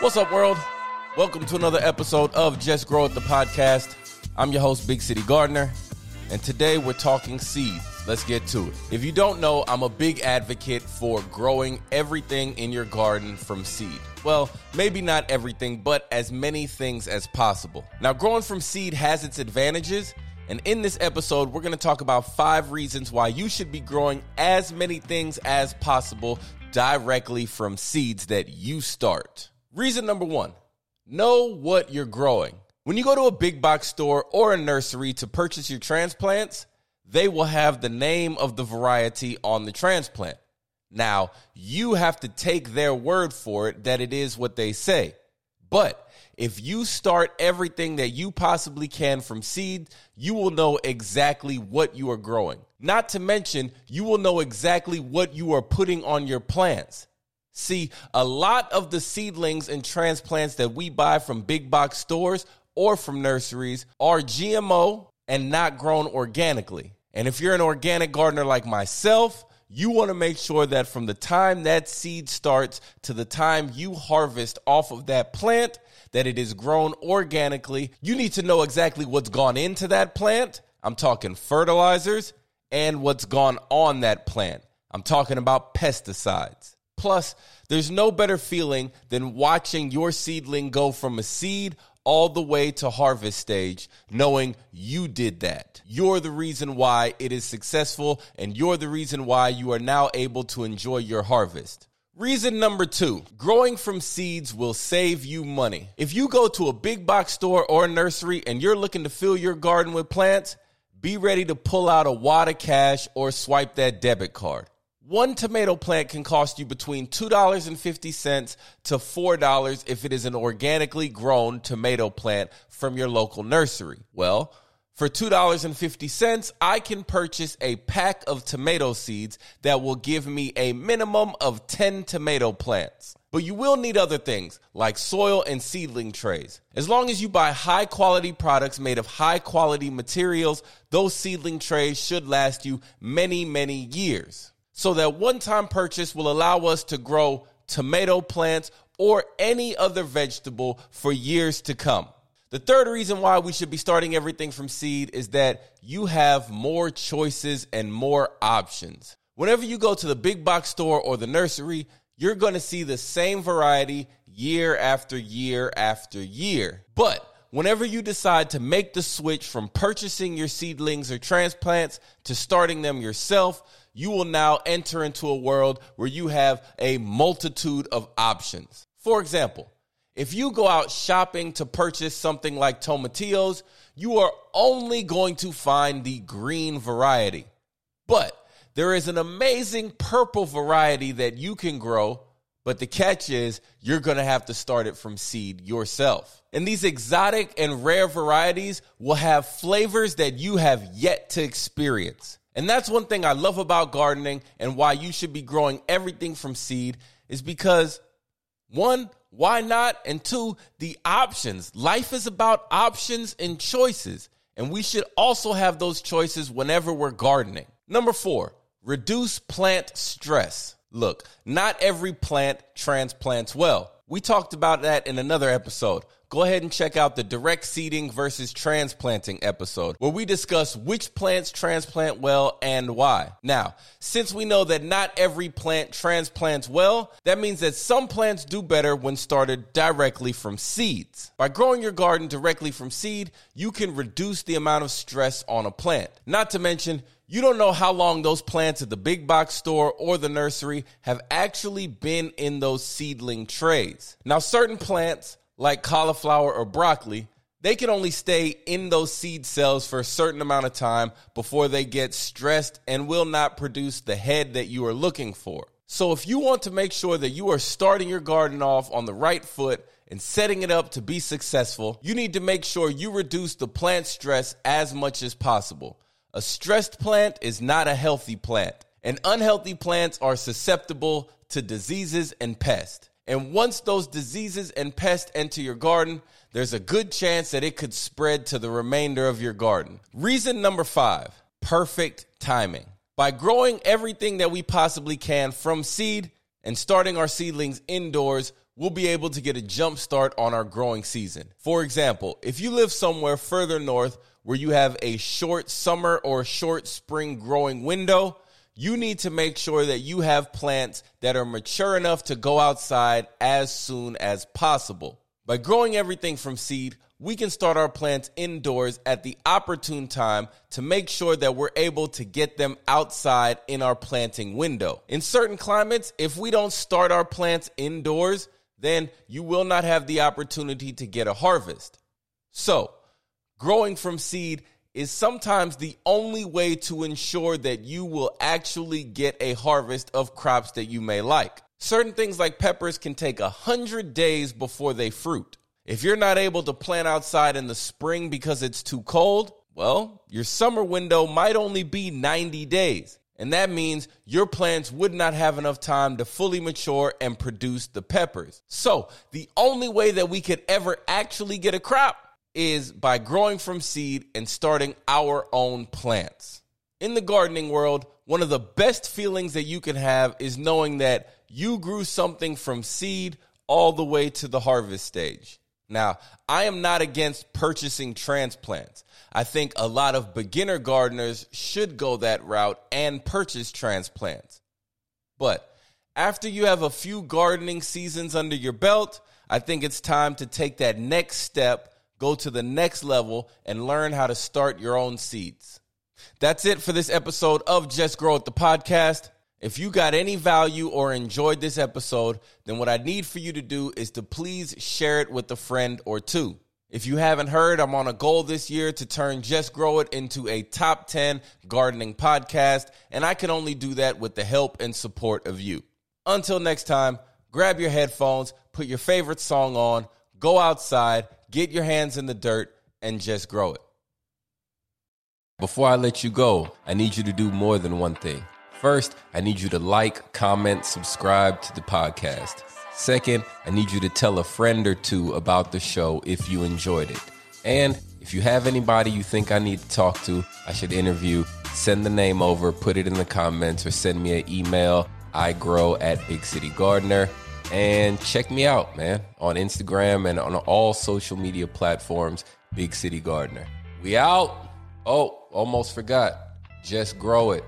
What's up, world? Welcome to another episode of Just Grow It, the podcast. I'm your host, Big City Gardener, and today we're talking seeds. Let's get to it. If you don't know, I'm a big advocate for growing everything in your garden from seed. Well, maybe not everything, but as many things as possible. Now, growing from seed has its advantages, and in this episode, we're gonna talk about five reasons why you should be growing as many things as possible directly from seeds that you start. Reason number one know what you're growing. When you go to a big box store or a nursery to purchase your transplants, they will have the name of the variety on the transplant. Now, you have to take their word for it that it is what they say. But if you start everything that you possibly can from seed, you will know exactly what you are growing. Not to mention, you will know exactly what you are putting on your plants. See, a lot of the seedlings and transplants that we buy from big box stores or from nurseries are GMO and not grown organically. And if you're an organic gardener like myself, you want to make sure that from the time that seed starts to the time you harvest off of that plant, that it is grown organically. You need to know exactly what's gone into that plant. I'm talking fertilizers and what's gone on that plant. I'm talking about pesticides. Plus, there's no better feeling than watching your seedling go from a seed all the way to harvest stage, knowing you did that. You're the reason why it is successful, and you're the reason why you are now able to enjoy your harvest. Reason number two growing from seeds will save you money. If you go to a big box store or nursery and you're looking to fill your garden with plants, be ready to pull out a wad of cash or swipe that debit card. One tomato plant can cost you between $2.50 to $4 if it is an organically grown tomato plant from your local nursery. Well, for $2.50, I can purchase a pack of tomato seeds that will give me a minimum of 10 tomato plants. But you will need other things like soil and seedling trays. As long as you buy high quality products made of high quality materials, those seedling trays should last you many, many years. So that one time purchase will allow us to grow tomato plants or any other vegetable for years to come. The third reason why we should be starting everything from seed is that you have more choices and more options. Whenever you go to the big box store or the nursery, you're going to see the same variety year after year after year. But whenever you decide to make the switch from purchasing your seedlings or transplants to starting them yourself, you will now enter into a world where you have a multitude of options. For example, if you go out shopping to purchase something like tomatillos, you are only going to find the green variety. But there is an amazing purple variety that you can grow, but the catch is you're going to have to start it from seed yourself. And these exotic and rare varieties will have flavors that you have yet to experience. And that's one thing I love about gardening and why you should be growing everything from seed is because one, why not? And two, the options. Life is about options and choices. And we should also have those choices whenever we're gardening. Number four, reduce plant stress. Look, not every plant transplants well. We talked about that in another episode go ahead and check out the direct seeding versus transplanting episode where we discuss which plants transplant well and why. Now, since we know that not every plant transplants well, that means that some plants do better when started directly from seeds. By growing your garden directly from seed, you can reduce the amount of stress on a plant. Not to mention, you don't know how long those plants at the big box store or the nursery have actually been in those seedling trays. Now, certain plants like cauliflower or broccoli, they can only stay in those seed cells for a certain amount of time before they get stressed and will not produce the head that you are looking for. So, if you want to make sure that you are starting your garden off on the right foot and setting it up to be successful, you need to make sure you reduce the plant stress as much as possible. A stressed plant is not a healthy plant, and unhealthy plants are susceptible to diseases and pests. And once those diseases and pests enter your garden, there's a good chance that it could spread to the remainder of your garden. Reason number five perfect timing. By growing everything that we possibly can from seed and starting our seedlings indoors, we'll be able to get a jump start on our growing season. For example, if you live somewhere further north where you have a short summer or short spring growing window, you need to make sure that you have plants that are mature enough to go outside as soon as possible. By growing everything from seed, we can start our plants indoors at the opportune time to make sure that we're able to get them outside in our planting window. In certain climates, if we don't start our plants indoors, then you will not have the opportunity to get a harvest. So, growing from seed is sometimes the only way to ensure that you will actually get a harvest of crops that you may like. Certain things like peppers can take a hundred days before they fruit. If you're not able to plant outside in the spring because it's too cold, well, your summer window might only be 90 days. And that means your plants would not have enough time to fully mature and produce the peppers. So, the only way that we could ever actually get a crop is by growing from seed and starting our own plants. In the gardening world, one of the best feelings that you can have is knowing that you grew something from seed all the way to the harvest stage. Now, I am not against purchasing transplants. I think a lot of beginner gardeners should go that route and purchase transplants. But after you have a few gardening seasons under your belt, I think it's time to take that next step, go to the next level, and learn how to start your own seeds. That's it for this episode of Just Grow It the podcast. If you got any value or enjoyed this episode, then what I need for you to do is to please share it with a friend or two. If you haven't heard, I'm on a goal this year to turn Just Grow It into a top 10 gardening podcast, and I can only do that with the help and support of you. Until next time, grab your headphones, put your favorite song on, go outside, get your hands in the dirt, and just grow it. Before I let you go, I need you to do more than one thing. First, I need you to like, comment, subscribe to the podcast. Second, I need you to tell a friend or two about the show if you enjoyed it. And if you have anybody you think I need to talk to, I should interview, send the name over, put it in the comments, or send me an email. I grow at Big City Gardener. And check me out, man, on Instagram and on all social media platforms, Big City Gardener. We out. Oh, almost forgot. Just grow it.